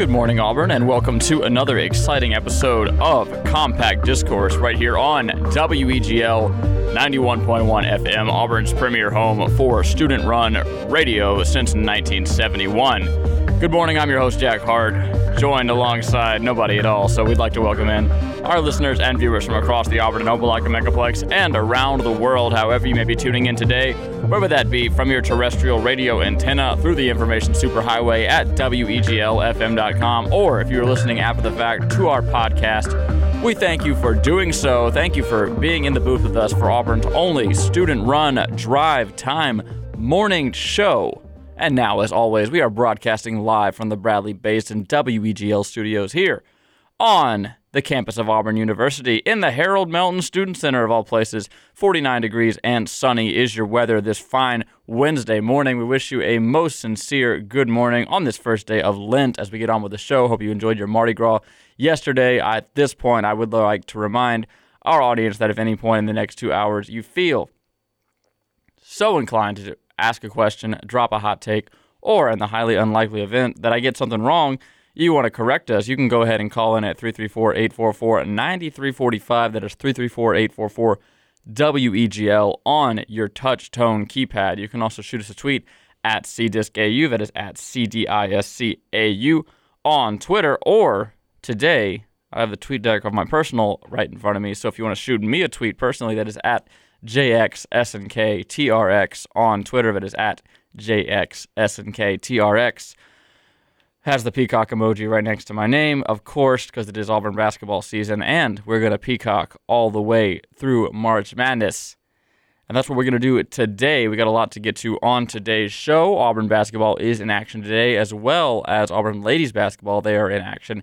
Good morning, Auburn, and welcome to another exciting episode of Compact Discourse right here on WEGL 91.1 FM, Auburn's premier home for student run radio since 1971. Good morning, I'm your host, Jack Hart, joined alongside nobody at all, so we'd like to welcome in our listeners and viewers from across the Auburn and Opelika Megaplex and around the world, however you may be tuning in today, wherever that be, from your terrestrial radio antenna through the information superhighway at WEGLFM.com, or if you're listening after the fact to our podcast. We thank you for doing so. Thank you for being in the booth with us for Auburn's only student run drive time morning show. And now, as always, we are broadcasting live from the Bradley Basin WEGL studios here on the campus of Auburn University in the Harold Melton Student Center of all places. 49 degrees and sunny is your weather this fine Wednesday morning. We wish you a most sincere good morning on this first day of Lent as we get on with the show. Hope you enjoyed your Mardi Gras yesterday. At this point, I would like to remind our audience that if any point in the next two hours you feel so inclined to ask a question, drop a hot take, or in the highly unlikely event that I get something wrong, you want to correct us, you can go ahead and call in at 334 844 9345. That is 334 844 WEGL on your touch tone keypad. You can also shoot us a tweet at CDiscAU, that is at CDISCAU on Twitter, or today, I have the tweet deck of my personal right in front of me. So if you want to shoot me a tweet personally, that is at JXSNKTRX on Twitter, that is at JXSNKTRX has the peacock emoji right next to my name, of course, because it is Auburn basketball season, and we're going to peacock all the way through March Madness. And that's what we're going to do today. We got a lot to get to on today's show. Auburn basketball is in action today, as well as Auburn ladies basketball. They are in action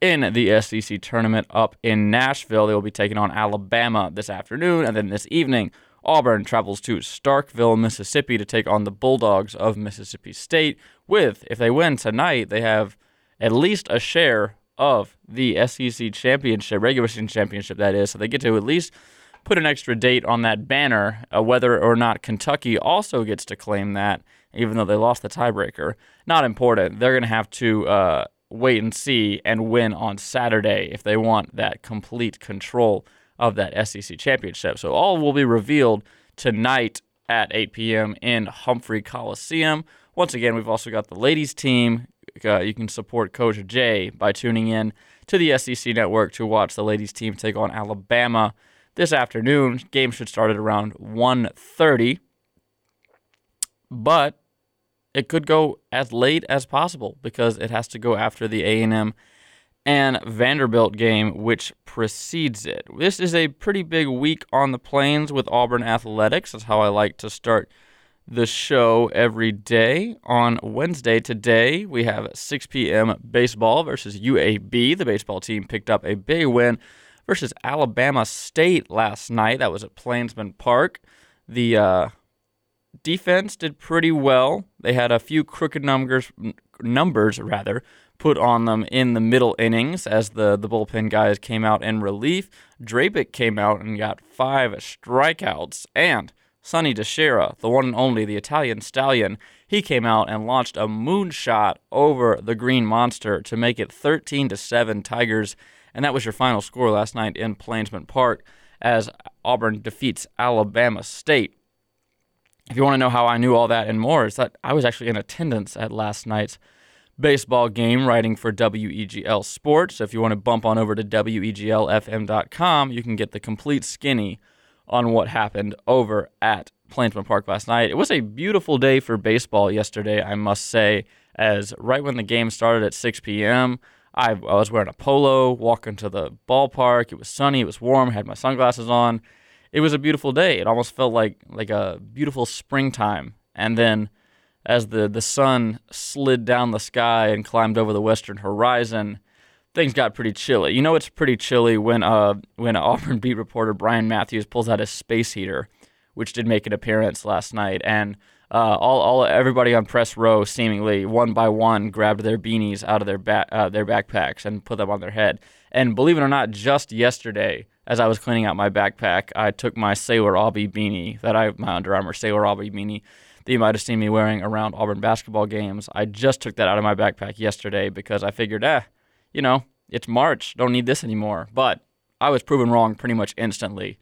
in the SEC tournament up in Nashville. They will be taking on Alabama this afternoon, and then this evening, Auburn travels to Starkville, Mississippi to take on the Bulldogs of Mississippi State. With, if they win tonight, they have at least a share of the SEC championship, regular season championship, that is. So they get to at least put an extra date on that banner, uh, whether or not Kentucky also gets to claim that, even though they lost the tiebreaker. Not important. They're going to have to uh, wait and see and win on Saturday if they want that complete control of that SEC championship. So all will be revealed tonight at 8 p.m. in Humphrey Coliseum. Once again, we've also got the ladies team. Uh, you can support Coach Jay by tuning in to the SEC network to watch the ladies team take on Alabama this afternoon. Game should start at around 1:30, but it could go as late as possible because it has to go after the A&M and Vanderbilt game, which precedes it. This is a pretty big week on the plains with Auburn athletics. That's how I like to start the show every day. On Wednesday, today, we have 6 p.m. baseball versus UAB. The baseball team picked up a big win versus Alabama State last night. That was at Plainsman Park. The uh, defense did pretty well. They had a few crooked numbers, numbers rather, put on them in the middle innings as the, the bullpen guys came out in relief. Drapic came out and got five strikeouts. And Sonny DiChiara, the one and only, the Italian stallion, he came out and launched a moonshot over the Green Monster to make it 13 to 7 Tigers. And that was your final score last night in Plainsman Park as Auburn defeats Alabama State. If you want to know how I knew all that and more, is that I was actually in attendance at last night's baseball game writing for WEGL Sports. So if you want to bump on over to WEGLFM.com, you can get the complete skinny on what happened over at Plainsman Park last night. It was a beautiful day for baseball yesterday, I must say, as right when the game started at 6 p.m., I, I was wearing a polo, walking to the ballpark. It was sunny, it was warm, had my sunglasses on. It was a beautiful day. It almost felt like like a beautiful springtime. And then as the, the sun slid down the sky and climbed over the western horizon, things got pretty chilly. You know it's pretty chilly when uh when Auburn beat reporter Brian Matthews pulls out his space heater, which did make an appearance last night, and uh, all, all everybody on press row seemingly one by one grabbed their beanies out of their ba- uh, their backpacks and put them on their head. And believe it or not, just yesterday, as I was cleaning out my backpack, I took my Sailor Aubie beanie that I my Under Armour Sailor Aubie beanie that you might have seen me wearing around Auburn basketball games. I just took that out of my backpack yesterday because I figured, eh, you know, it's March, don't need this anymore. But I was proven wrong pretty much instantly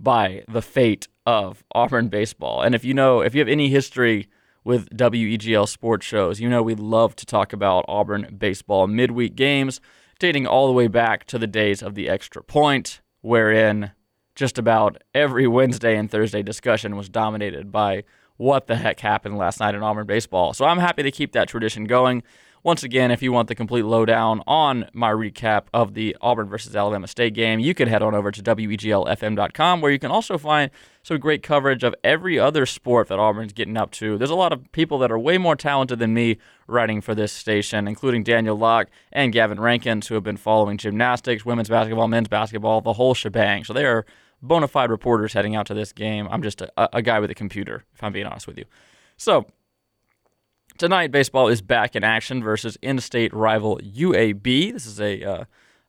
by the fate of Auburn baseball. And if you know, if you have any history with WEGL sports shows, you know we love to talk about Auburn baseball midweek games, dating all the way back to the days of the extra point, wherein just about every Wednesday and Thursday discussion was dominated by what the heck happened last night in Auburn baseball. So I'm happy to keep that tradition going. Once again, if you want the complete lowdown on my recap of the Auburn versus Alabama State game, you can head on over to WEGLFM.com where you can also find some great coverage of every other sport that Auburn's getting up to. There's a lot of people that are way more talented than me writing for this station, including Daniel Locke and Gavin Rankins, who have been following gymnastics, women's basketball, men's basketball, the whole shebang. So they are bona fide reporters heading out to this game. I'm just a, a guy with a computer, if I'm being honest with you. So, Tonight, baseball is back in action versus in-state rival UAB. This is a uh,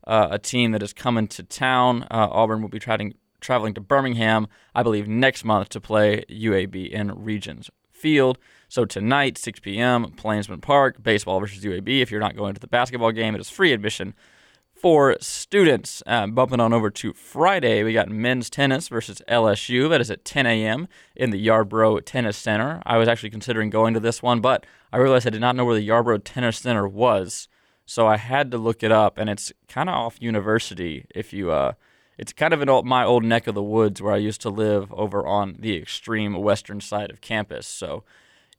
uh, a team that is coming to town. Uh, Auburn will be traveling traveling to Birmingham, I believe, next month to play UAB in Regions Field. So tonight, 6 p.m., Plainsman Park, baseball versus UAB. If you're not going to the basketball game, it is free admission for students. Um, bumping on over to Friday, we got men's tennis versus LSU. That is at 10 a.m. in the Yarborough Tennis Center. I was actually considering going to this one, but I realized I did not know where the Yarborough Tennis Center was, so I had to look it up. And it's kind of off University. If you, uh, it's kind of in my old neck of the woods where I used to live over on the extreme western side of campus. So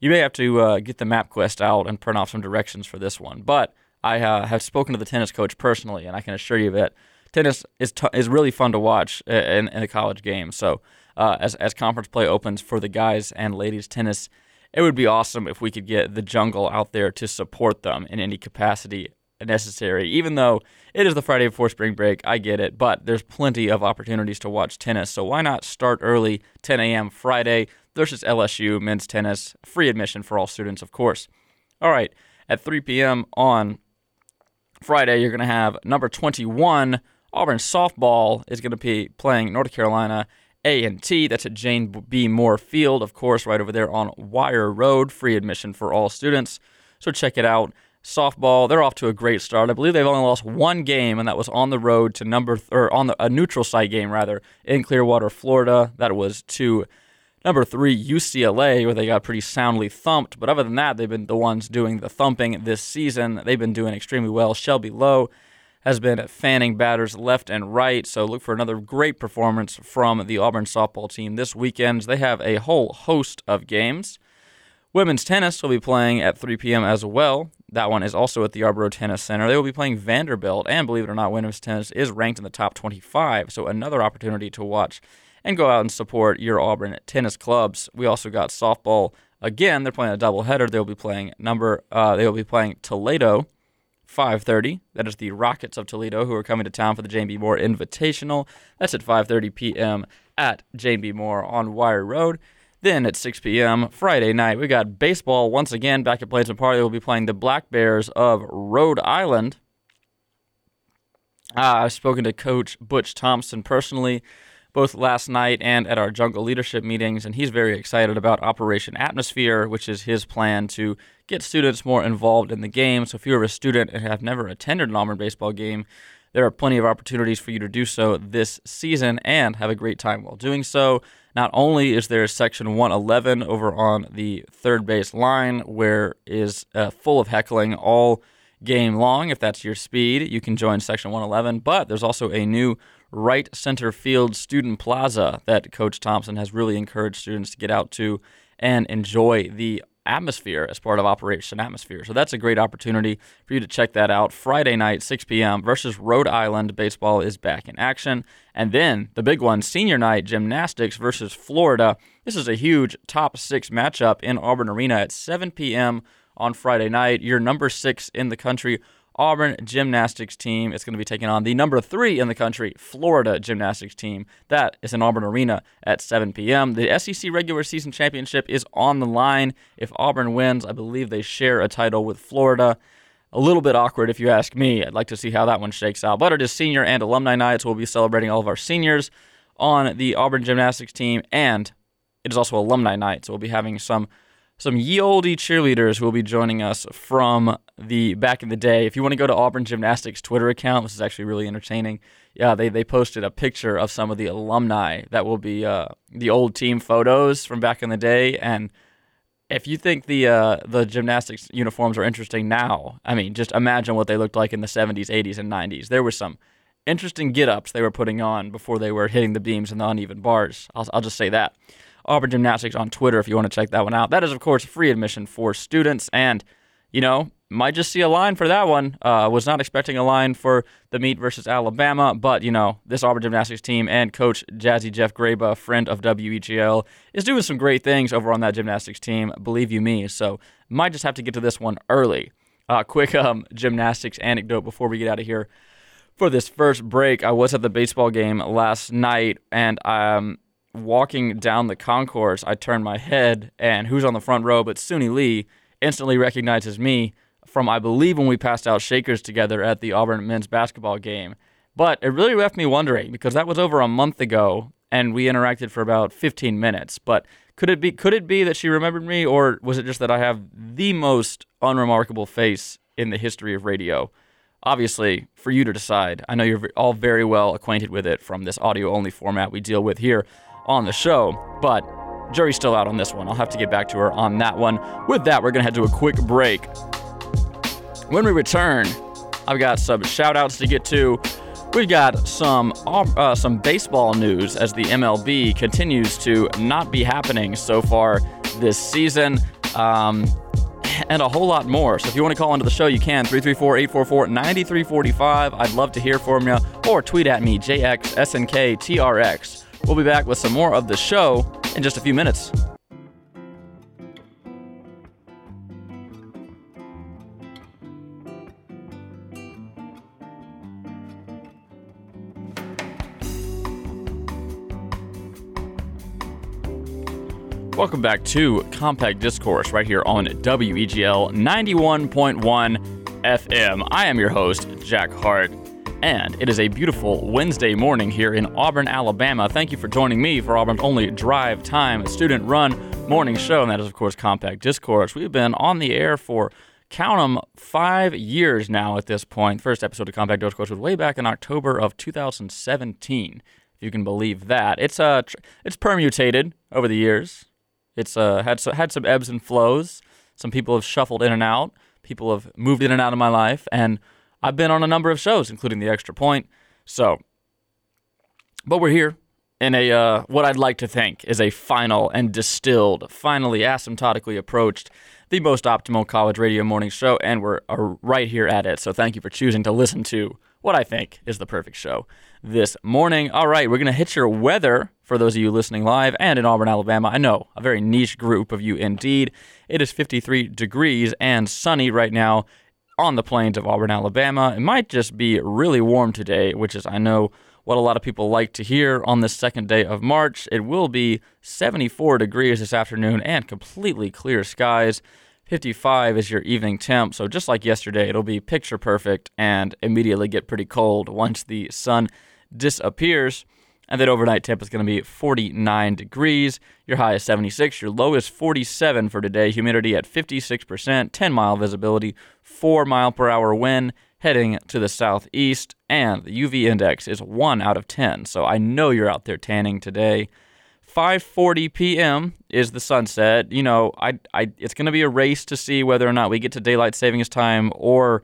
you may have to uh, get the map quest out and print off some directions for this one, but I uh, have spoken to the tennis coach personally, and I can assure you that tennis is t- is really fun to watch in, in a college game. So uh, as as conference play opens for the guys and ladies tennis, it would be awesome if we could get the jungle out there to support them in any capacity necessary. Even though it is the Friday before spring break, I get it, but there's plenty of opportunities to watch tennis. So why not start early, 10 a.m. Friday versus LSU men's tennis, free admission for all students, of course. All right, at 3 p.m. on Friday, you're going to have number 21 Auburn softball is going to be playing North Carolina A&T. That's at Jane B. Moore Field, of course, right over there on Wire Road. Free admission for all students. So check it out. Softball, they're off to a great start. I believe they've only lost one game, and that was on the road to number th- or on the, a neutral site game rather in Clearwater, Florida. That was to Number three, UCLA, where they got pretty soundly thumped. But other than that, they've been the ones doing the thumping this season. They've been doing extremely well. Shelby Lowe has been fanning batters left and right. So look for another great performance from the Auburn softball team this weekend. They have a whole host of games. Women's tennis will be playing at 3 p.m. as well. That one is also at the Yarborough Tennis Center. They will be playing Vanderbilt, and believe it or not, women's tennis is ranked in the top 25. So another opportunity to watch and go out and support your Auburn tennis clubs. We also got softball again. They're playing a doubleheader. They'll be playing number. Uh, they will be playing Toledo. 5:30. That is the Rockets of Toledo who are coming to town for the Jane B. Moore Invitational. That's at 5:30 p.m. at Jane B. Moore on Wire Road. Then at 6 p.m. Friday night, we got baseball once again back at Plainsman Park. We'll be playing the Black Bears of Rhode Island. Uh, I've spoken to Coach Butch Thompson personally both last night and at our jungle leadership meetings, and he's very excited about Operation Atmosphere, which is his plan to get students more involved in the game. So if you're a student and have never attended an Auburn baseball game, there are plenty of opportunities for you to do so this season and have a great time while doing so. Not only is there section 111 over on the third base line, where is uh, full of heckling all game long. If that's your speed, you can join section 111. But there's also a new right center field student plaza that Coach Thompson has really encouraged students to get out to and enjoy the atmosphere as part of Operation Atmosphere. So that's a great opportunity for you to check that out. Friday night, 6 p.m. versus Rhode Island. Baseball is back in action. And then the big one, senior night, gymnastics versus Florida. This is a huge top six matchup in Auburn Arena at 7 p.m. on Friday night. You're number six in the country Auburn gymnastics team is going to be taking on the number three in the country, Florida gymnastics team. That is in Auburn Arena at 7 p.m. The SEC regular season championship is on the line. If Auburn wins, I believe they share a title with Florida. A little bit awkward if you ask me. I'd like to see how that one shakes out. But it is senior and alumni nights. We'll be celebrating all of our seniors on the Auburn gymnastics team, and it is also alumni night. So we'll be having some some ye olde cheerleaders will be joining us from the back in the day. If you want to go to Auburn Gymnastics Twitter account, this is actually really entertaining. Yeah, they, they posted a picture of some of the alumni that will be uh, the old team photos from back in the day. And if you think the uh, the gymnastics uniforms are interesting now, I mean, just imagine what they looked like in the 70s, 80s, and 90s. There were some interesting get ups they were putting on before they were hitting the beams and the uneven bars. I'll, I'll just say that. Auburn Gymnastics on Twitter if you want to check that one out. That is, of course, free admission for students. And, you know, might just see a line for that one. Uh, was not expecting a line for the meet versus Alabama, but, you know, this Auburn Gymnastics team and Coach Jazzy Jeff Graba, friend of WEGL, is doing some great things over on that gymnastics team, believe you me. So, might just have to get to this one early. Uh, quick um, gymnastics anecdote before we get out of here. For this first break, I was at the baseball game last night, and um, walking down the concourse, I turn my head, and who's on the front row but Suni Lee instantly recognizes me from, I believe, when we passed out shakers together at the Auburn men's basketball game. But it really left me wondering because that was over a month ago, and we interacted for about 15 minutes. But could it be could it be that she remembered me, or was it just that I have the most unremarkable face in the history of radio? Obviously, for you to decide. I know you're all very well acquainted with it from this audio only format we deal with here on the show, but jury's still out on this one. I'll have to get back to her on that one. With that, we're going to head to a quick break. When we return, I've got some shout outs to get to. We've got some uh, some baseball news as the MLB continues to not be happening so far this season. Um, and a whole lot more. So if you want to call into the show, you can 334-844-9345. I'd love to hear from you or tweet at me JXSNKTRX. We'll be back with some more of the show in just a few minutes. Welcome back to Compact Discourse right here on WEGL 91.1 FM. I am your host, Jack Hart. And it is a beautiful Wednesday morning here in Auburn, Alabama. Thank you for joining me for Auburn's only drive time student run morning show, and that is, of course, Compact Discourse. We've been on the air for count them five years now at this point. First episode of Compact Discourse was way back in October of 2017, if you can believe that. It's uh, it's permutated over the years. It's uh, had so- had some ebbs and flows. Some people have shuffled in and out. People have moved in and out of my life, and I've been on a number of shows, including the Extra Point. So, but we're here in a uh, what I'd like to think is a final and distilled, finally asymptotically approached the most optimal college radio morning show, and we're uh, right here at it. So thank you for choosing to listen to what I think is the perfect show this morning. All right, we're gonna hit your weather for those of you listening live and in Auburn, Alabama. I know a very niche group of you indeed. It is 53 degrees and sunny right now on the plains of Auburn, Alabama. It might just be really warm today, which is, I know, what a lot of people like to hear on this second day of March. It will be 74 degrees this afternoon and completely clear skies. 55 is your evening temp, so just like yesterday, it'll be picture perfect and immediately get pretty cold once the sun disappears. And then overnight temp is going to be 49 degrees. Your high is 76. Your low is 47 for today. Humidity at 56%, 10 mile visibility, 4 mile per hour wind heading to the southeast. And the UV index is 1 out of 10. So I know you're out there tanning today. 5:40 p.m. is the sunset. You know, I, I, it's going to be a race to see whether or not we get to daylight savings time or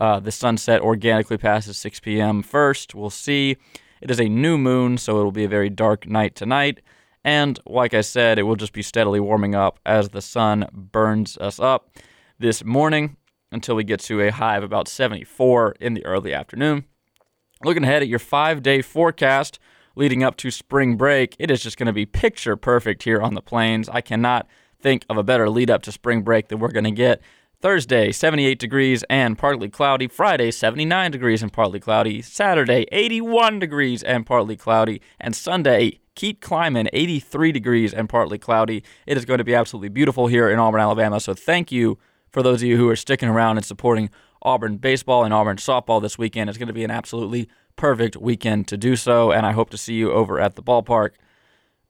uh, the sunset organically passes 6 p.m. first. We'll see. It is a new moon, so it'll be a very dark night tonight. And like I said, it will just be steadily warming up as the sun burns us up this morning until we get to a high of about 74 in the early afternoon. Looking ahead at your five day forecast leading up to spring break, it is just going to be picture perfect here on the plains. I cannot think of a better lead up to spring break that we're going to get. Thursday, 78 degrees and partly cloudy. Friday, 79 degrees and partly cloudy. Saturday, 81 degrees and partly cloudy. And Sunday, keep climbing, 83 degrees and partly cloudy. It is going to be absolutely beautiful here in Auburn, Alabama. So thank you for those of you who are sticking around and supporting Auburn baseball and Auburn softball this weekend. It's going to be an absolutely perfect weekend to do so. And I hope to see you over at the ballpark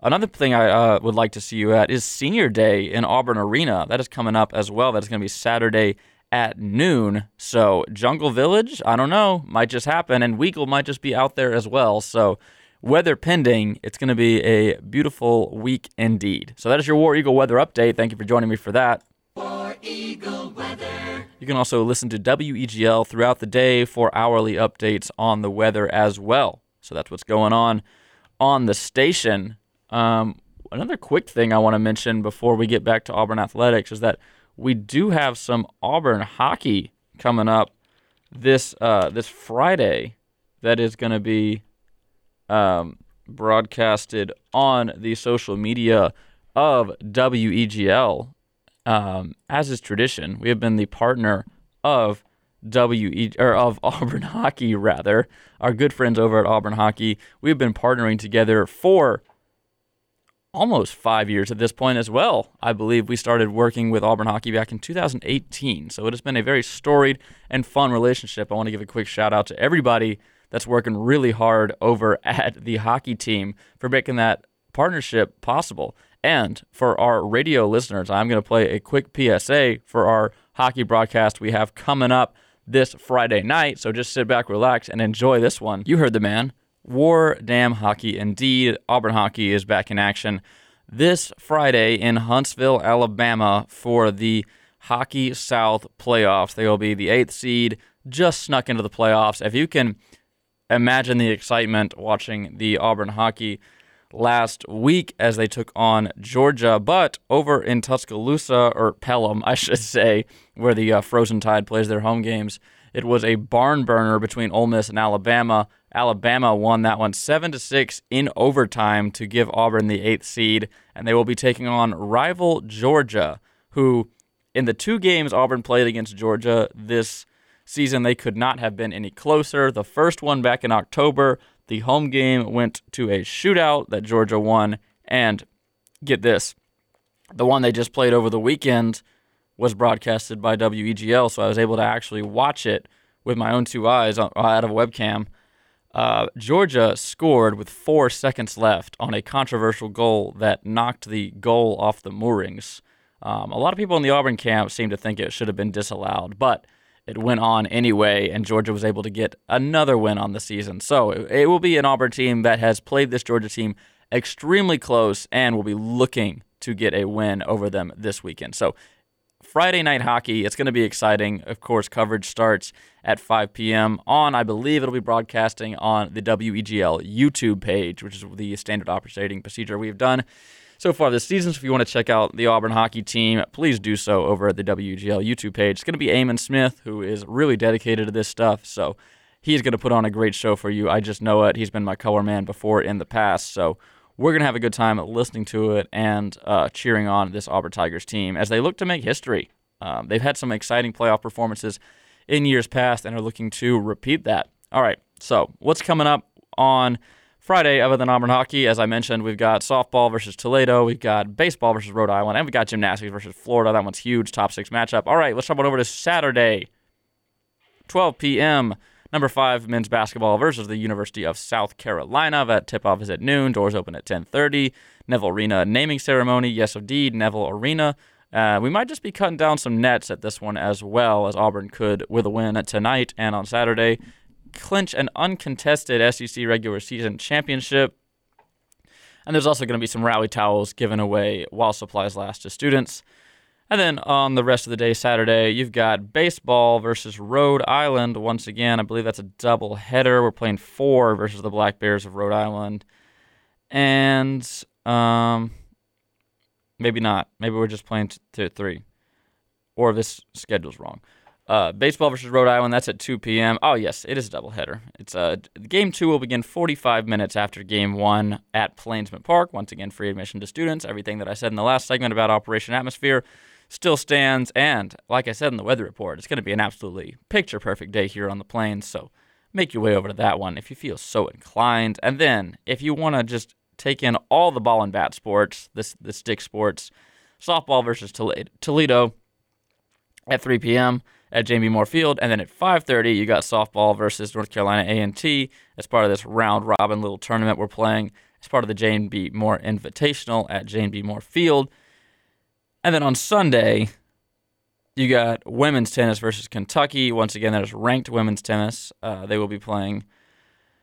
Another thing I uh, would like to see you at is Senior Day in Auburn Arena. That is coming up as well. That is going to be Saturday at noon. So Jungle Village, I don't know, might just happen, and Weagle might just be out there as well. So weather pending, it's going to be a beautiful week indeed. So that is your War Eagle weather update. Thank you for joining me for that. War Eagle weather. You can also listen to WEGL throughout the day for hourly updates on the weather as well. So that's what's going on on the station. Um, another quick thing I want to mention before we get back to Auburn athletics is that we do have some Auburn hockey coming up this uh, this Friday. That is going to be um, broadcasted on the social media of WEGL. Um, as is tradition, we have been the partner of WE or of Auburn Hockey rather. Our good friends over at Auburn Hockey. We've been partnering together for almost five years at this point as well. I believe we started working with Auburn Hockey back in 2018. So it has been a very storied and fun relationship. I want to give a quick shout out to everybody that's working really hard over at the hockey team for making that partnership possible. And for our radio listeners, I'm going to play a quick PSA for our hockey broadcast we have coming up this Friday night. So just sit back, relax, and enjoy this one. You heard the man. War Damn Hockey indeed. Auburn Hockey is back in action this Friday in Huntsville, Alabama for the Hockey South playoffs. They will be the eighth seed, just snuck into the playoffs. If you can imagine the excitement watching the Auburn Hockey last week as they took on Georgia, but over in Tuscaloosa, or Pelham, I should say, where the uh, Frozen Tide plays their home games. It was a barn burner between Ole Miss and Alabama. Alabama won that one 7 to 6 in overtime to give Auburn the 8th seed and they will be taking on rival Georgia who in the two games Auburn played against Georgia this season they could not have been any closer. The first one back in October, the home game went to a shootout that Georgia won and get this. The one they just played over the weekend was broadcasted by WEGL so I was able to actually watch it with my own two eyes out of a webcam uh, Georgia scored with four seconds left on a controversial goal that knocked the goal off the moorings. Um, a lot of people in the Auburn camp seem to think it should have been disallowed, but it went on anyway, and Georgia was able to get another win on the season. So it, it will be an Auburn team that has played this Georgia team extremely close and will be looking to get a win over them this weekend. So Friday night hockey. It's going to be exciting. Of course, coverage starts at 5 p.m. on, I believe it'll be broadcasting on the WEGL YouTube page, which is the standard operating procedure we've done so far this season. So if you want to check out the Auburn hockey team, please do so over at the WEGL YouTube page. It's going to be Eamon Smith, who is really dedicated to this stuff. So he's going to put on a great show for you. I just know it. He's been my color man before in the past. So we're going to have a good time listening to it and uh, cheering on this Auburn Tigers team as they look to make history. Um, they've had some exciting playoff performances in years past and are looking to repeat that. All right, so what's coming up on Friday other than Auburn hockey? As I mentioned, we've got softball versus Toledo, we've got baseball versus Rhode Island, and we've got gymnastics versus Florida. That one's huge, top six matchup. All right, let's jump on over to Saturday, 12 p.m. Number five, men's basketball versus the University of South Carolina. That tip-off is at noon. Doors open at 10:30. Neville Arena naming ceremony. Yes, indeed, Neville Arena. Uh, we might just be cutting down some nets at this one as well, as Auburn could, with a win tonight and on Saturday, clinch an uncontested SEC regular season championship. And there's also going to be some rally towels given away while supplies last to students. And then on the rest of the day, Saturday, you've got baseball versus Rhode Island. Once again, I believe that's a double header. We're playing four versus the Black Bears of Rhode Island. And um, maybe not. Maybe we're just playing t- three. Or this schedule's wrong. Uh, baseball versus Rhode Island, that's at 2 p.m. Oh, yes, it is a doubleheader. It's uh, Game 2 will begin 45 minutes after Game 1 at Plainsman Park. Once again, free admission to students. Everything that I said in the last segment about Operation Atmosphere still stands. And like I said in the weather report, it's going to be an absolutely picture perfect day here on the plains. So make your way over to that one if you feel so inclined. And then if you want to just take in all the ball and bat sports, this the stick sports, softball versus Toledo at 3 p.m. at Jane B. Moore Field, and then at 5:30 you got softball versus North Carolina A&T as part of this round robin little tournament we're playing. as part of the Jane B. Moore Invitational at Jane B. Moore Field. And then on Sunday, you got women's tennis versus Kentucky. Once again, that is ranked women's tennis. Uh, they will be playing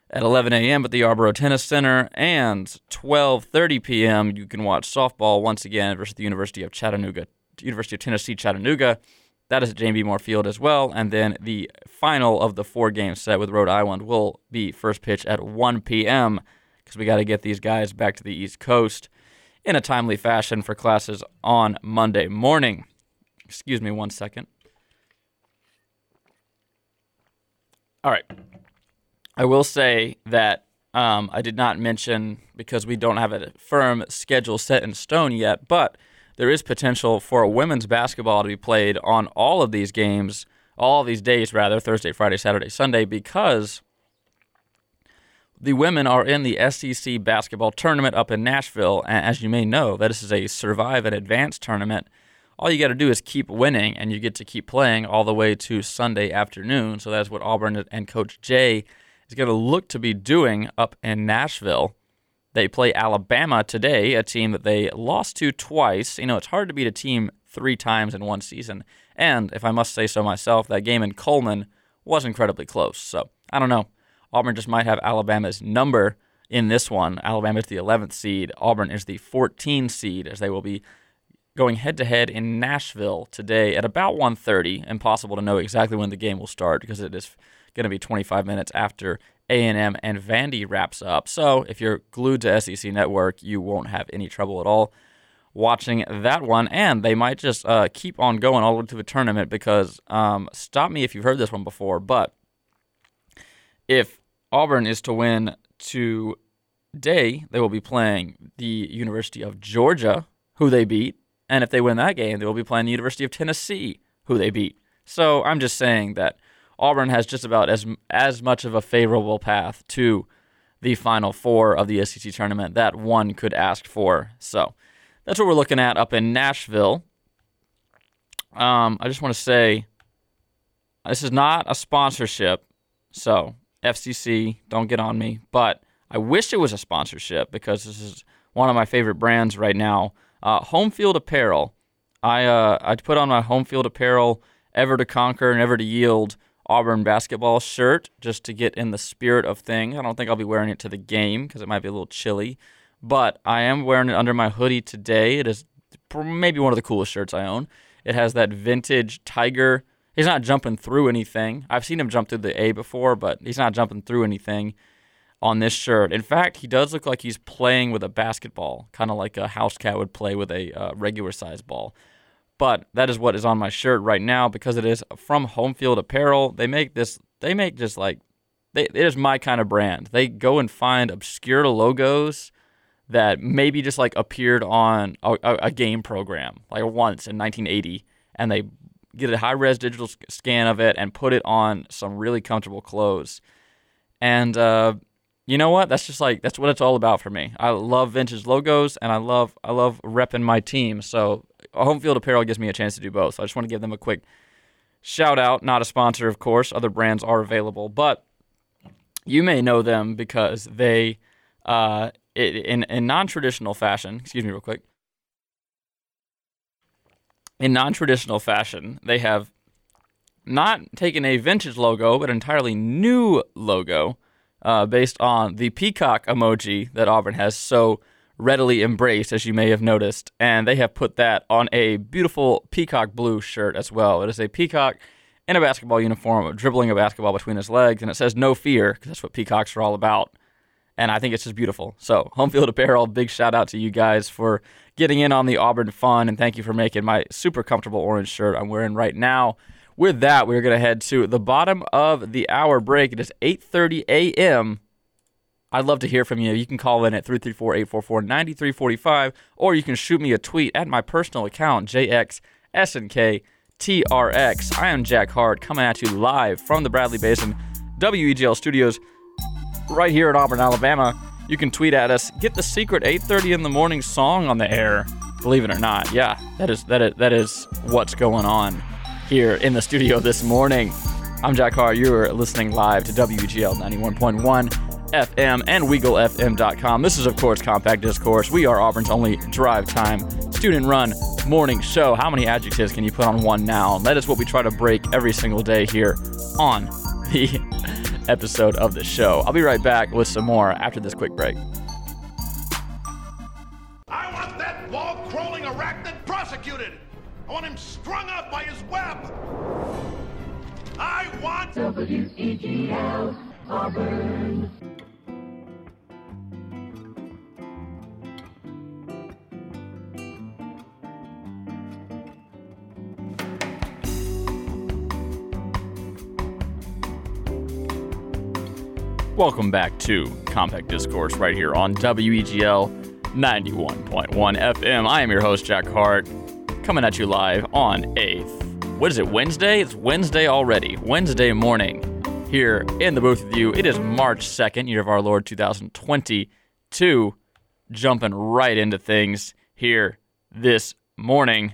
at 11 a.m. at the Yarborough Tennis Center, and 12:30 p.m. you can watch softball once again versus the University of Chattanooga, University of Tennessee Chattanooga. That is at B. Moore Field as well. And then the final of the four game set with Rhode Island will be first pitch at 1 p.m. because we got to get these guys back to the East Coast in a timely fashion for classes on Monday morning. Excuse me one second. All right. I will say that um, I did not mention because we don't have a firm schedule set in stone yet, but there is potential for women's basketball to be played on all of these games, all of these days rather, Thursday, Friday, Saturday, Sunday, because the women are in the SEC basketball tournament up in Nashville. And as you may know, that this is a survive and advance tournament. All you got to do is keep winning, and you get to keep playing all the way to Sunday afternoon. So that's what Auburn and Coach Jay is going to look to be doing up in Nashville. They play Alabama today, a team that they lost to twice. You know, it's hard to beat a team three times in one season. And if I must say so myself, that game in Coleman was incredibly close. So I don't know. Auburn just might have Alabama's number in this one. Alabama is the 11th seed. Auburn is the 14th seed, as they will be going head to head in Nashville today at about 1:30. Impossible to know exactly when the game will start because it is going to be 25 minutes after A&M and Vandy wraps up. So if you're glued to SEC Network, you won't have any trouble at all watching that one. And they might just uh, keep on going all the way to the tournament because um, stop me if you've heard this one before, but if Auburn is to win today, they will be playing the University of Georgia, who they beat. And if they win that game, they will be playing the University of Tennessee, who they beat. So I'm just saying that Auburn has just about as as much of a favorable path to the Final Four of the SEC tournament that one could ask for. So that's what we're looking at up in Nashville. Um, I just want to say this is not a sponsorship, so FCC, don't get on me. But I wish it was a sponsorship because this is one of my favorite brands right now. Uh, home field apparel. I uh, I put on my home field apparel, ever to conquer and ever to yield Auburn basketball shirt just to get in the spirit of things. I don't think I'll be wearing it to the game because it might be a little chilly, but I am wearing it under my hoodie today. It is maybe one of the coolest shirts I own. It has that vintage tiger. He's not jumping through anything. I've seen him jump through the A before, but he's not jumping through anything on this shirt. In fact, he does look like he's playing with a basketball, kind of like a house cat would play with a uh, regular size ball. But that is what is on my shirt right now because it is from Home Field Apparel. They make this. They make just like they, it is my kind of brand. They go and find obscure logos that maybe just like appeared on a, a, game program like once in 1980, and they get a high res digital scan of it and put it on some really comfortable clothes. And uh, you know what? That's just like that's what it's all about for me. I love vintage logos and I love I love repping my team. So home field apparel gives me a chance to do both. So I just want to give them a quick shout out. Not a sponsor, of course. Other brands are available, but you may know them because they, uh, in in non traditional fashion. Excuse me, real quick. In non traditional fashion, they have not taken a vintage logo, but an entirely new logo, uh, based on the peacock emoji that Auburn has so readily embraced, as you may have noticed. And they have put that on a beautiful peacock blue shirt as well. It is a peacock in a basketball uniform, dribbling a basketball between his legs, and it says "No fear" because that's what peacocks are all about. And I think it's just beautiful. So, Home Field Apparel, big shout out to you guys for getting in on the Auburn fun, and thank you for making my super comfortable orange shirt I'm wearing right now. With that, we're going to head to the bottom of the hour break. It is 8:30 a.m. I'd love to hear from you. You can call in at 334-844-9345 or you can shoot me a tweet at my personal account, JXSNKTRX. I am Jack Hart coming at you live from the Bradley Basin WEGL studios right here at Auburn, Alabama. You can tweet at us. Get the secret 8:30 in the morning song on the air. Believe it or not, yeah, that is that is that is what's going on here in the studio this morning. I'm Jack Hart. You're listening live to WEGL 91.1 FM and WeagleFM.com. This is, of course, Compact Discourse. We are Auburn's only drive time student run morning show. How many adjectives can you put on one noun? That is what we try to break every single day here on the episode of the show. I'll be right back with some more after this quick break. I want that wall crawling arachnid prosecuted. I want him strung up by his web. I want WEGL Auburn. Welcome back to Compact Discourse right here on WEGL 91.1 FM. I am your host, Jack Hart, coming at you live on a, what is it, Wednesday? It's Wednesday already. Wednesday morning here in the booth with you. It is March 2nd, year of our Lord 2022. Jumping right into things here this morning.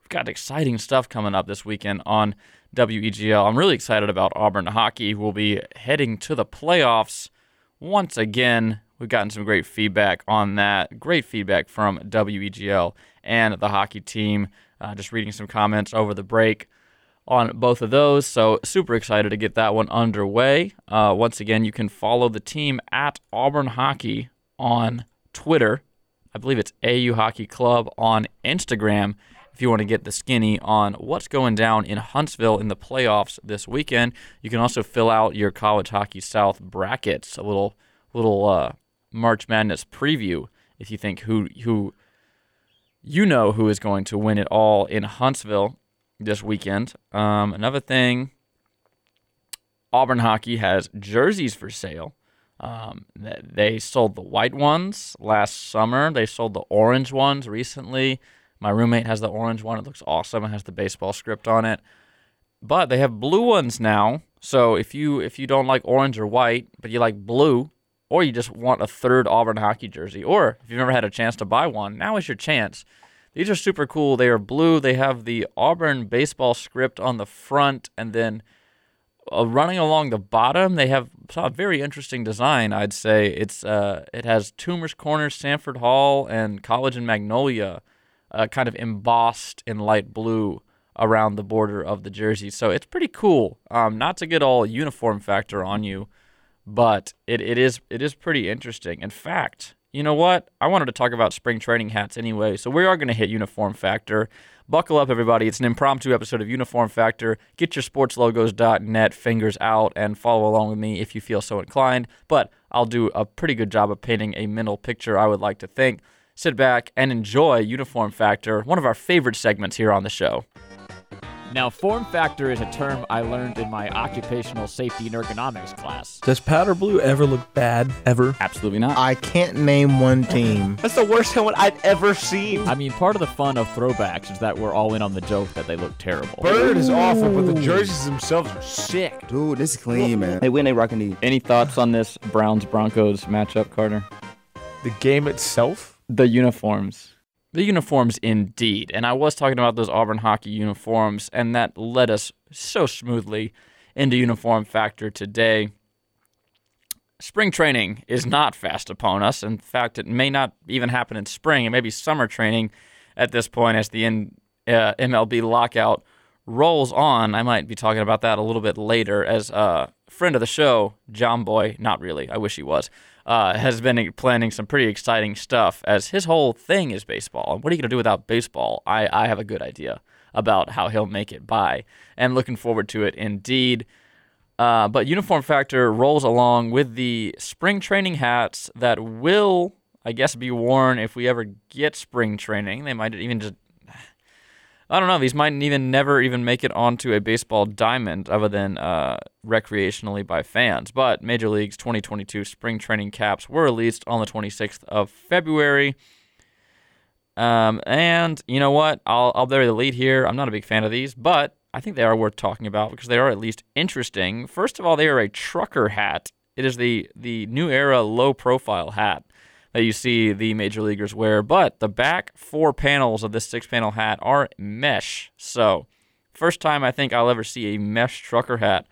We've got exciting stuff coming up this weekend on WEGL. I'm really excited about Auburn hockey. We'll be heading to the playoffs once again. We've gotten some great feedback on that. Great feedback from WEGL and the hockey team. Uh, just reading some comments over the break on both of those. So, super excited to get that one underway. Uh, once again, you can follow the team at Auburn Hockey on Twitter. I believe it's AU Hockey Club on Instagram if you want to get the skinny on what's going down in Huntsville in the playoffs this weekend. You can also fill out your College Hockey South brackets, a little little uh, March Madness preview if you think who who you know who is going to win it all in Huntsville this weekend. Um, another thing, Auburn hockey has jerseys for sale. Um, they sold the white ones last summer. They sold the orange ones recently. My roommate has the orange one. It looks awesome. It has the baseball script on it. But they have blue ones now. So if you if you don't like orange or white, but you like blue, or you just want a third Auburn hockey jersey, or if you've never had a chance to buy one, now is your chance. These are super cool. They are blue. They have the Auburn baseball script on the front, and then uh, running along the bottom, they have a very interesting design. I'd say it's uh, it has Toomer's Corner, Samford Hall, and College and Magnolia, uh, kind of embossed in light blue around the border of the jersey. So it's pretty cool. Um, not to get all uniform factor on you, but it, it is it is pretty interesting. In fact, you know what? I wanted to talk about spring training hats anyway, so we are going to hit uniform factor. Buckle up, everybody. It's an impromptu episode of Uniform Factor. Get your sportslogos.net fingers out and follow along with me if you feel so inclined. But I'll do a pretty good job of painting a mental picture, I would like to think. Sit back and enjoy Uniform Factor, one of our favorite segments here on the show. Now, form factor is a term I learned in my occupational safety and ergonomics class. Does powder blue ever look bad? Ever? Absolutely not. I can't name one team. That's the worst helmet I've ever seen. I mean, part of the fun of throwbacks is that we're all in on the joke that they look terrible. Bird is awful, but the jerseys themselves are sick. Dude, this is clean, man. Hey, when they rocking these? Any thoughts on this Browns Broncos matchup, Carter? The game itself? The uniforms. The uniforms, indeed. And I was talking about those Auburn hockey uniforms, and that led us so smoothly into uniform factor today. Spring training is not fast upon us. In fact, it may not even happen in spring. It may be summer training at this point as the N- uh, MLB lockout rolls on. I might be talking about that a little bit later as a friend of the show, John Boy, not really, I wish he was, uh, has been planning some pretty exciting stuff as his whole thing is baseball. And what are you going to do without baseball? I, I have a good idea about how he'll make it by and looking forward to it indeed. Uh, but Uniform Factor rolls along with the spring training hats that will, I guess, be worn if we ever get spring training. They might even just I don't know. These might even never even make it onto a baseball diamond other than uh, recreationally by fans. But Major League's 2022 spring training caps were released on the 26th of February. Um, and you know what? I'll, I'll bury the lead here. I'm not a big fan of these, but I think they are worth talking about because they are at least interesting. First of all, they are a trucker hat. It is the, the new era low profile hat that you see the major leaguers wear. But the back four panels of this six panel hat are mesh. So, first time I think I'll ever see a mesh trucker hat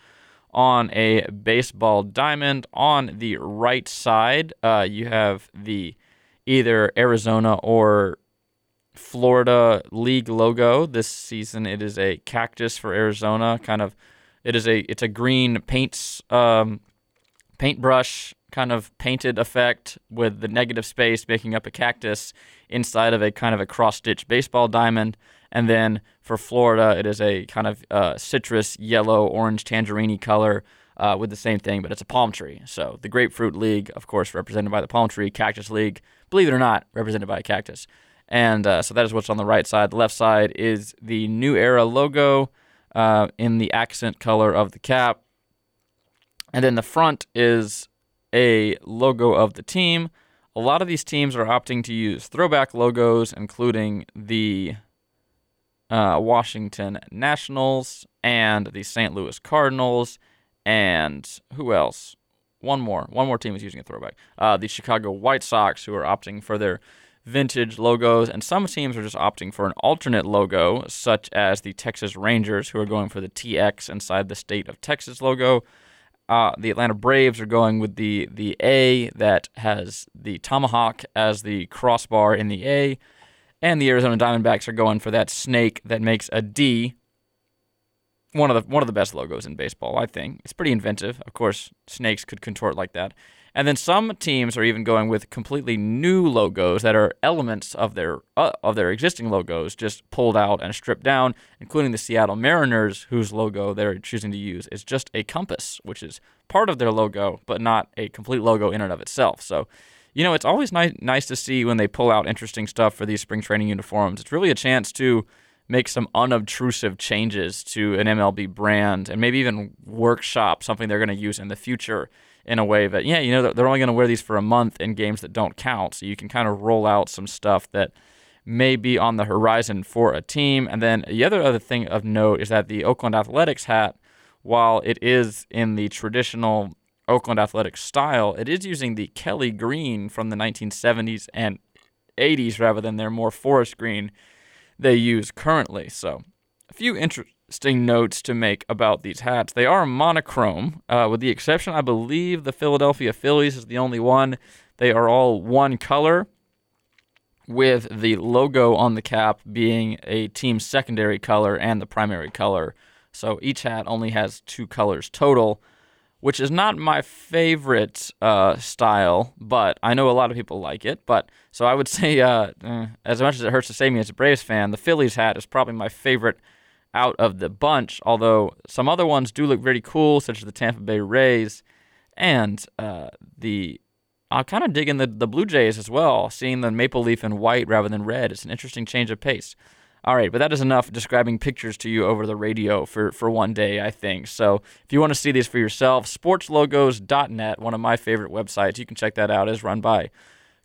on a baseball diamond. On the right side, uh, you have the either Arizona or Florida League logo. This season, it is a cactus for Arizona. Kind of, it is a it's a green paints um, paintbrush kind of painted effect with the negative space making up a cactus inside of a kind of a cross stitch baseball diamond. And then for Florida, it is a kind of uh, citrus yellow, orange, tangerine color uh, with the same thing, but it's a palm tree. So the Grapefruit League, of course, represented by the palm tree. Cactus League, believe it or not, represented by a cactus. And uh, so that is what's on the right side. The left side is the New Era logo uh, in the accent color of the cap. And then the front is a logo of the team. A lot of these teams are opting to use throwback logos, including the uh, Washington Nationals and the St. Louis Cardinals, and who else? One more. One more team is using a throwback. Uh, the Chicago White Sox, who are opting for their vintage logos, and some teams are just opting for an alternate logo, such as the Texas Rangers, who are going for the TX inside the state of Texas logo. Uh, the Atlanta Braves are going with the the A that has the tomahawk as the crossbar in the A, and the Arizona Diamondbacks are going for that snake that makes a D. One of the one of the best logos in baseball, I think. It's pretty inventive. Of course, snakes could contort like that. And then some teams are even going with completely new logos that are elements of their uh, of their existing logos, just pulled out and stripped down, including the Seattle Mariners, whose logo they're choosing to use is just a compass, which is part of their logo, but not a complete logo in and of itself. So, you know, it's always nice nice to see when they pull out interesting stuff for these spring training uniforms. It's really a chance to make some unobtrusive changes to an MLB brand and maybe even workshop something they're going to use in the future in a way that, yeah, you know, they're only going to wear these for a month in games that don't count. So you can kind of roll out some stuff that may be on the horizon for a team. And then the other other thing of note is that the Oakland Athletics hat, while it is in the traditional Oakland Athletics style, it is using the Kelly green from the 1970s and 80s rather than their more forest green they use currently. So a few interesting notes to make about these hats. They are monochrome, uh, with the exception, I believe, the Philadelphia Phillies is the only one. They are all one color, with the logo on the cap being a team's secondary color and the primary color. So each hat only has two colors total, which is not my favorite uh, style, but I know a lot of people like it. But so I would say, uh, eh, as much as it hurts to say me as a Braves fan, the Phillies hat is probably my favorite out of the bunch. Although some other ones do look very cool, such as the Tampa Bay Rays and uh, the. I'm kind of digging the, the Blue Jays as well, seeing the maple leaf in white rather than red. It's an interesting change of pace. All right, but that is enough describing pictures to you over the radio for, for one day, I think. So if you want to see these for yourself, sportslogos.net, one of my favorite websites, you can check that out. is run by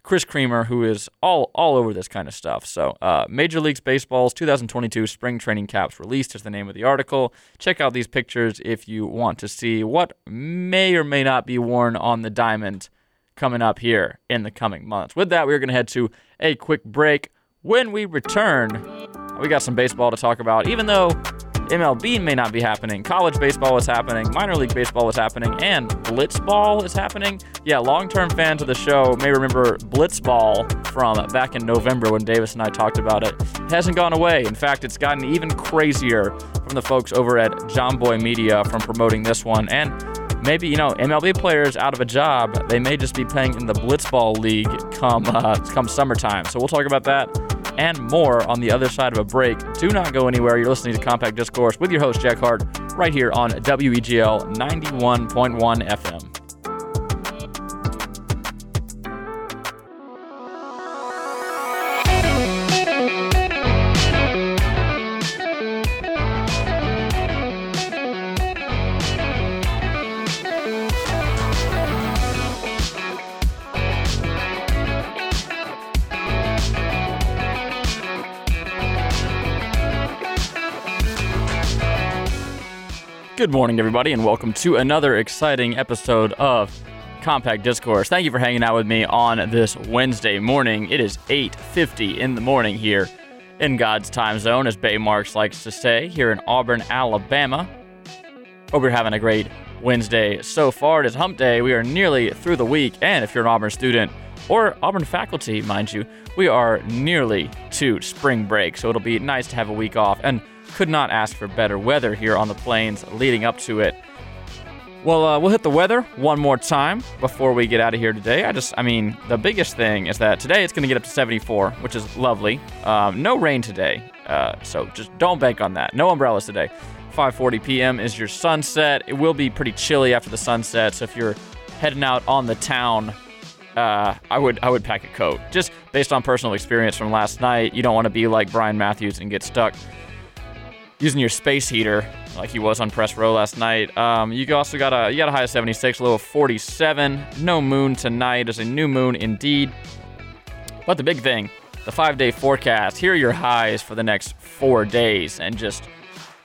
Chris Creamer, who is all all over this kind of stuff. So, uh, Major League Baseball's 2022 Spring Training Caps released is the name of the article. Check out these pictures if you want to see what may or may not be worn on the diamond coming up here in the coming months. With that, we're going to head to a quick break. When we return, we got some baseball to talk about, even though MLB may not be happening. College baseball is happening, minor league baseball is happening, and blitzball is happening. Yeah, long term fans of the show may remember blitzball from back in November when Davis and I talked about it. It hasn't gone away. In fact, it's gotten even crazier from the folks over at Jomboy Media from promoting this one. And maybe, you know, MLB players out of a job, they may just be playing in the blitzball league come, uh, come summertime. So we'll talk about that and more on the other side of a break. Do not go anywhere. You're listening to Compact Discourse with your host, Jack Hart, right here on WEGL 91.1 FM. Good morning, everybody, and welcome to another exciting episode of Compact Discourse. Thank you for hanging out with me on this Wednesday morning. It is 8:50 in the morning here in God's time zone, as Bay Marks likes to say, here in Auburn, Alabama. Hope you're having a great Wednesday so far. It is hump day. We are nearly through the week. And if you're an Auburn student or Auburn faculty, mind you, we are nearly to spring break. So it'll be nice to have a week off and could not ask for better weather here on the plains leading up to it. Well, uh, we'll hit the weather one more time before we get out of here today. I just, I mean, the biggest thing is that today it's going to get up to 74, which is lovely. Um, no rain today, uh, so just don't bank on that. No umbrellas today. 5:40 p.m. is your sunset. It will be pretty chilly after the sunset, so if you're heading out on the town, uh, I would I would pack a coat. Just based on personal experience from last night, you don't want to be like Brian Matthews and get stuck using your space heater like he was on press row last night. Um, you also got a you got a high of 76, low of 47. No moon tonight. It's a new moon indeed. But the big thing, the five day forecast. Here are your highs for the next four days, and just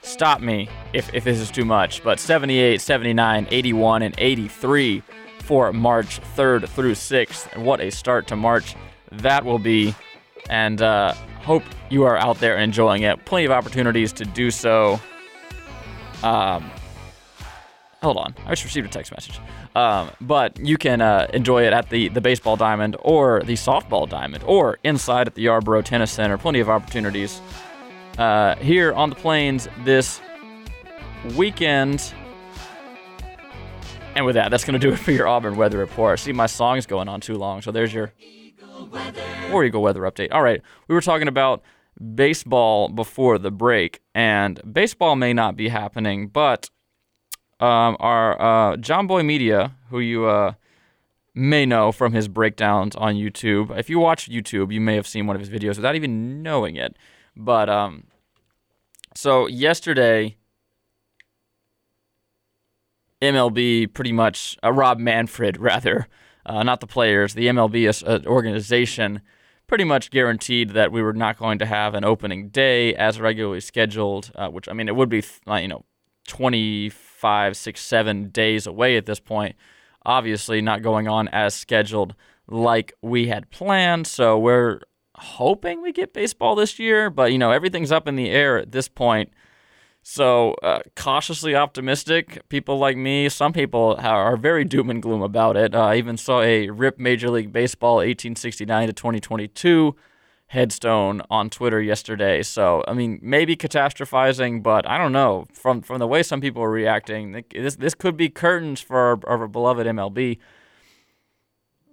stop me if, if this is too much. But 78, 79, 81, and 83 for March 3rd through 6th. And what a start to March that will be. And uh, hope you are out there enjoying it. Plenty of opportunities to do so. Um, hold on, I just received a text message. Um, but you can uh, enjoy it at the, the baseball diamond or the softball diamond or inside at the Yarbrough Tennis Center. Plenty of opportunities uh, here on the plains this weekend. And with that, that's going to do it for your Auburn weather report. See, my song's going on too long, so there's your War Eagle weather update. All right, we were talking about baseball before the break, and baseball may not be happening, but um, our uh, Jomboy Media, who you uh, may know from his breakdowns on YouTube. If you watch YouTube, you may have seen one of his videos without even knowing it. But um, so yesterday, MLB pretty much uh, Rob Manfred rather, uh, not the players, the MLB uh, organization pretty much guaranteed that we were not going to have an opening day as regularly scheduled. Uh, which I mean, it would be you know 25, 6, 7 days away at this point. Obviously, not going on as scheduled like we had planned. So we're hoping we get baseball this year, but you know everything's up in the air at this point. So uh, cautiously optimistic. People like me, some people are very doom and gloom about it. I even saw a RIP Major League Baseball 1869 to 2022 headstone on Twitter yesterday. So I mean, maybe catastrophizing, but I don't know. From from the way some people are reacting, this this could be curtains for our, our beloved MLB.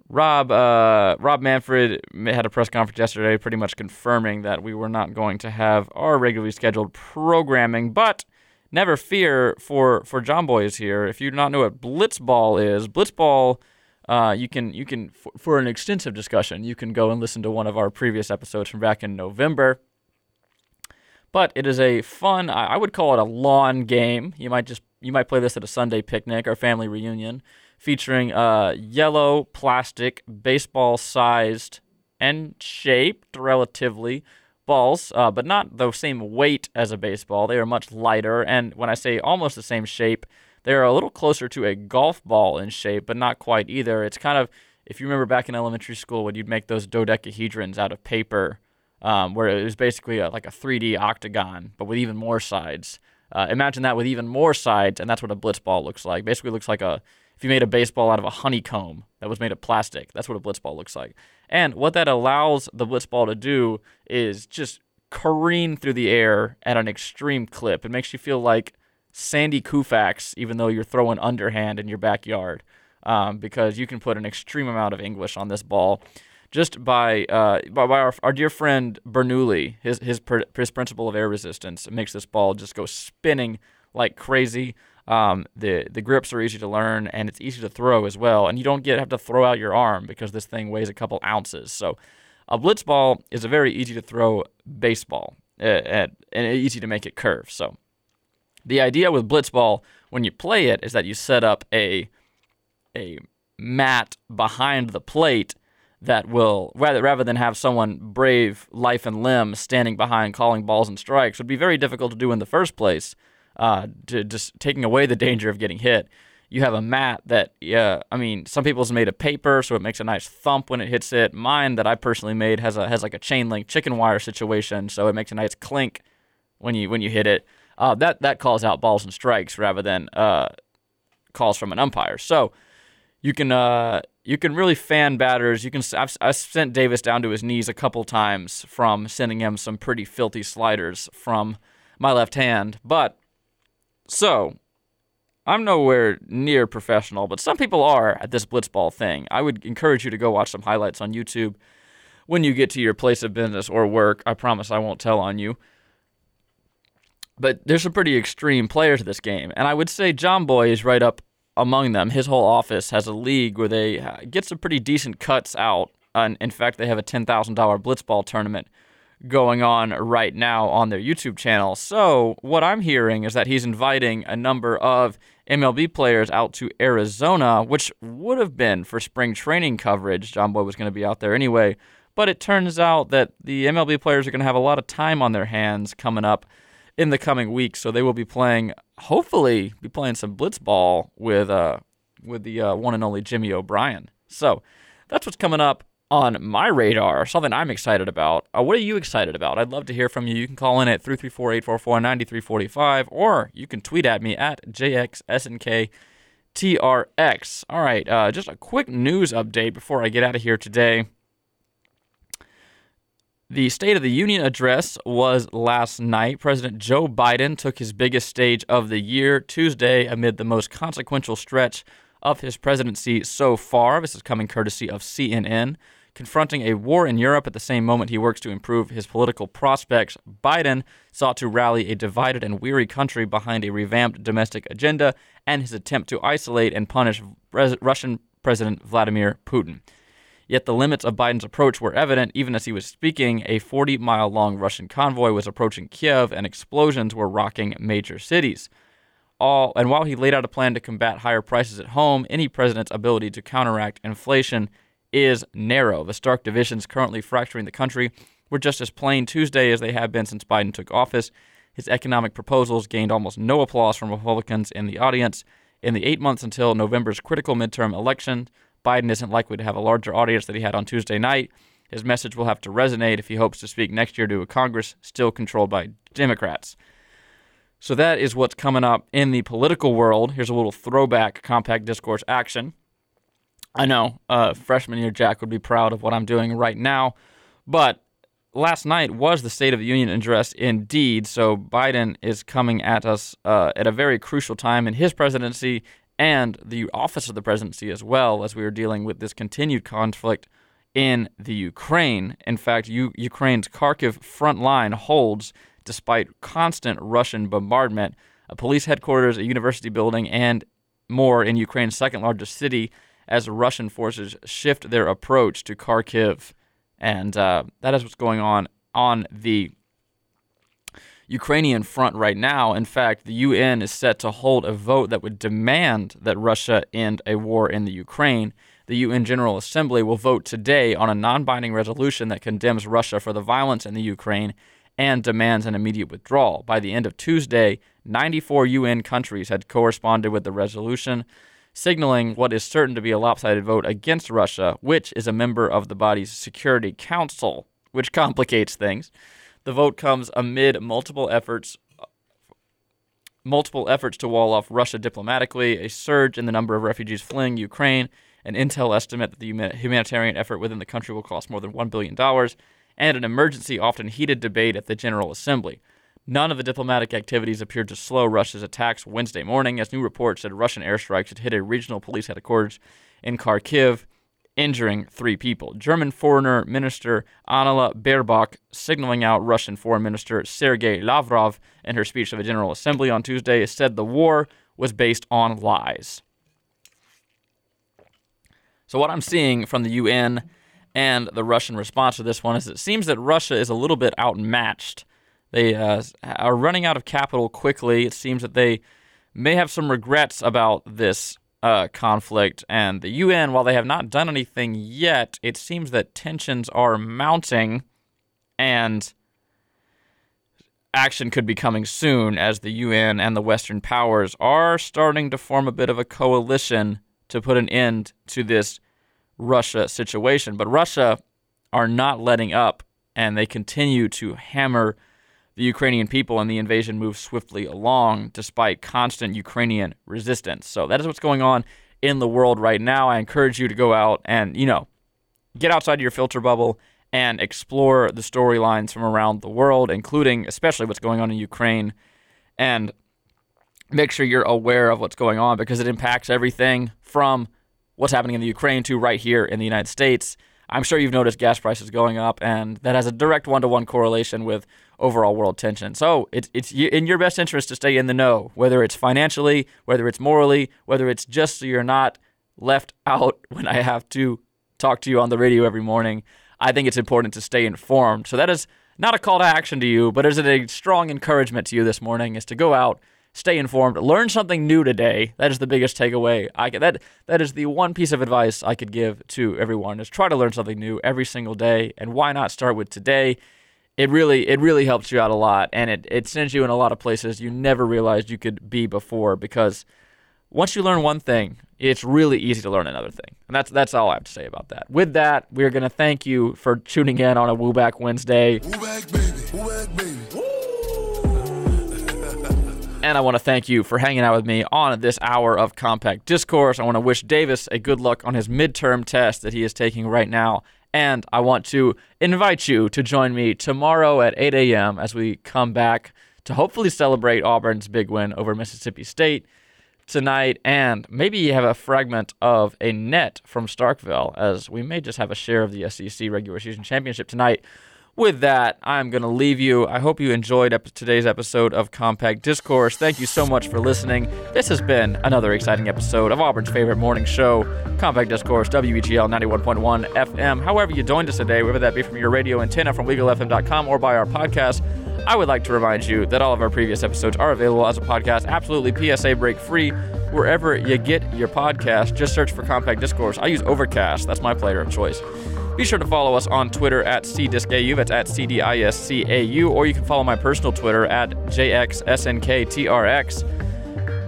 Rob uh, Rob Manfred had a press conference yesterday, pretty much confirming that we were not going to have our regularly scheduled programming. But never fear for for Jomboy's here. If you do not know what Blitzball is, Blitzball, uh, you can you can for, for an extensive discussion, you can go and listen to one of our previous episodes from back in November. But it is a fun, I would call it a lawn game. You might just you might play this at a Sunday picnic or family reunion featuring uh, yellow plastic, baseball sized and shaped relatively balls, uh, but not the same weight as a baseball. They are much lighter, and when I say almost the same shape, they are a little closer to a golf ball in shape, but not quite either. It's kind of, if you remember back in elementary school when you'd make those dodecahedrons out of paper, um, where it was basically a, like a 3D octagon, but with even more sides. Uh, imagine that with even more sides, and that's what a blitz ball looks like. Basically, looks like a if you made a baseball out of a honeycomb that was made of plastic. That's what a blitzball looks like. And what that allows the blitzball to do is just careen through the air at an extreme clip. It makes you feel like Sandy Koufax, even though you're throwing underhand in your backyard, um, because you can put an extreme amount of English on this ball. Just by uh, by, by our, our dear friend Bernoulli, his his pr- his principle of air resistance makes this ball just go spinning like crazy. Um, the the grips are easy to learn and it's easy to throw as well. And you don't get have to throw out your arm because this thing weighs a couple ounces. So a blitz ball is a very easy to throw baseball uh, and easy to make it curve. So the idea with blitz ball when you play it is that you set up a a mat behind the plate that will rather rather than have someone brave life and limb standing behind calling balls and strikes would be very difficult to do in the first place uh, to just taking away the danger of getting hit. You have a mat that, yeah, I mean, some people's made of paper, so it makes a nice thump when it hits it. Mine that I personally made has a has like a chain link chicken wire situation, so it makes a nice clink when you when you hit it. Uh, that that calls out balls and strikes rather than uh, calls from an umpire. So you can uh, you can really fan batters. You can I've, I've sent Davis down to his knees a couple times from sending him some pretty filthy sliders from my left hand. But so I'm nowhere near professional, but some people are at this blitzball thing. I would encourage you to go watch some highlights on YouTube when you get to your place of business or work. I promise I won't tell on you. But there's some pretty extreme players to this game, and I would say Jomboy is right up among them. His whole office has a league where they uh, get some pretty decent cuts out. And in fact, they have a $10,000 blitzball tournament going on right now on their YouTube channel. So, what I'm hearing is that he's inviting a number of MLB players out to Arizona, which would have been for spring training coverage. Jomboy was going to be out there anyway. But it turns out that the MLB players are going to have a lot of time on their hands coming up in the coming weeks, so they will be playing. Hopefully, be playing some blitzball with uh with the uh, one and only Jimmy O'Brien. So that's what's coming up on my radar. Something I'm excited about. Uh, what are you excited about? I'd love to hear from you. You can call in at 334-844-9345, or you can tweet at me at jxsnktrx. All right, uh, just a quick news update before I get out of here today. The State of the Union address was last night. President Joe Biden took his biggest stage of the year Tuesday amid the most consequential stretch of his presidency so far. This is coming courtesy of CNN. Confronting a war in Europe at the same moment he works to improve his political prospects, Biden sought to rally a divided and weary country behind a revamped domestic agenda and his attempt to isolate and punish Russian President Vladimir Putin. Yet the limits of Biden's approach were evident even as he was speaking. A 40 mile long Russian convoy was approaching Kiev, and explosions were rocking major cities. All, and while he laid out a plan to combat higher prices at home, any president's ability to counteract inflation is narrow. The stark divisions currently fracturing the country were just as plain Tuesday as they have been since Biden took office. His economic proposals gained almost no applause from Republicans in the audience. In the eight months until November's critical midterm election, Biden isn't likely to have a larger audience than he had on Tuesday night. His message will have to resonate if he hopes to speak next year to a Congress still controlled by Democrats. So that is what's coming up in the political world. Here's a little throwback compact discourse action. I know uh, freshman year Jack would be proud of what I'm doing right now, but last night was the State of the Union address indeed. So Biden is coming at us uh, at a very crucial time in his presidency and the office of the presidency as well as we are dealing with this continued conflict in the Ukraine. In fact, U- Ukraine's Kharkiv front line holds despite constant Russian bombardment. A police headquarters, a university building, and more in Ukraine's second largest city as Russian forces shift their approach to Kharkiv. And uh, that is what's going on on the Ukrainian front right now. In fact, the UN is set to hold a vote that would demand that Russia end a war in the Ukraine. The UN General Assembly will vote today on a non binding resolution that condemns Russia for the violence in the Ukraine and demands an immediate withdrawal. By the end of Tuesday, 94 UN countries had corresponded with the resolution, signaling what is certain to be a lopsided vote against Russia, which is a member of the body's Security Council, which complicates things. The vote comes amid multiple efforts multiple efforts to wall off Russia diplomatically, a surge in the number of refugees fleeing Ukraine, an intel estimate that the humanitarian effort within the country will cost more than $1 billion, and an emergency, often heated debate at the General Assembly. None of the diplomatic activities appeared to slow Russia's attacks Wednesday morning, as new reports said Russian airstrikes had hit a regional police headquarters in Kharkiv injuring three people. German Foreign Minister Annalena Baerbock signaling out Russian Foreign Minister Sergei Lavrov in her speech to the General Assembly on Tuesday said the war was based on lies. So, what I'm seeing from the UN and the Russian response to this one is it seems that Russia is a little bit outmatched. They uh, are running out of capital quickly. It seems that they may have some regrets about this uh, conflict. And the UN, while they have not done anything yet, it seems that tensions are mounting and action could be coming soon as the UN and the Western powers are starting to form a bit of a coalition to put an end to this Russia situation. But Russia are not letting up and they continue to hammer the Ukrainian people and the invasion moves swiftly along despite constant Ukrainian resistance. So that is what's going on in the world right now. I encourage you to go out and, you know, get outside your filter bubble and explore the storylines from around the world, including especially what's going on in Ukraine, and make sure you're aware of what's going on because it impacts everything from what's happening in the Ukraine to right here in the United States. I'm sure you've noticed gas prices going up, and that has a direct one-to-one correlation with overall world tension. So it's it's in your best interest to stay in the know, whether it's financially, whether it's morally, whether it's just so you're not left out when I have to talk to you on the radio every morning. I think it's important to stay informed. So that is not a call to action to you, but is it a strong encouragement to you this morning is to go out, stay informed, learn something new today. That is the biggest takeaway. I that that is the one piece of advice I could give to everyone is try to learn something new every single day, and why not start with today? It really it really helps you out a lot, and it it sends you in a lot of places you never realized you could be before because once you learn one thing, it's really easy to learn another thing. And that's that's all I have to say about that. With that, we're going to thank you for tuning in on a Wooback Wednesday. And I want to thank you for hanging out with me on this hour of Compact Discourse. I want to wish Davis a good luck on his midterm test that he is taking right now. And I want to invite you to join me tomorrow at 8 a.m. as we come back to hopefully celebrate Auburn's big win over Mississippi State tonight. And maybe you have a fragment of a net from Starkville, as we may just have a share of the SEC regular season championship tonight. With that, I'm going to leave you. I hope you enjoyed ep- today's episode of Compact Discourse. Thank you so much for listening. This has been another exciting episode of Auburn's favorite morning show, Compact Discourse, WEGL 91.1 FM. However, you joined us today, whether that be from your radio antenna from legalfm.com or by our podcast, I would like to remind you that all of our previous episodes are available as a podcast, absolutely PSA break free, wherever you get your podcast. Just search for Compact Discourse. I use Overcast, that's my player of choice. Be sure to follow us on Twitter at CDiscAU, that's at CDISCAU, or you can follow my personal Twitter at JXSNKTRX.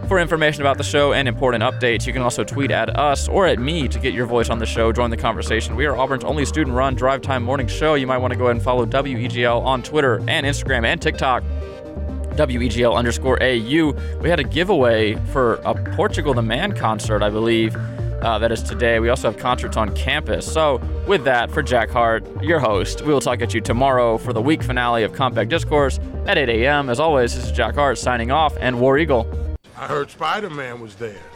For information about the show and important updates, you can also tweet at us or at me to get your voice on the show. Join the conversation. We are Auburn's only student run drive time morning show. You might want to go ahead and follow WEGL on Twitter and Instagram and TikTok. WEGL underscore AU. We had a giveaway for a Portugal the Man concert, I believe. Uh, that is today. We also have concerts on campus. So, with that, for Jack Hart, your host, we will talk at you tomorrow for the week finale of Compact Discourse at 8 a.m. As always, this is Jack Hart signing off, and War Eagle. I heard Spider Man was there.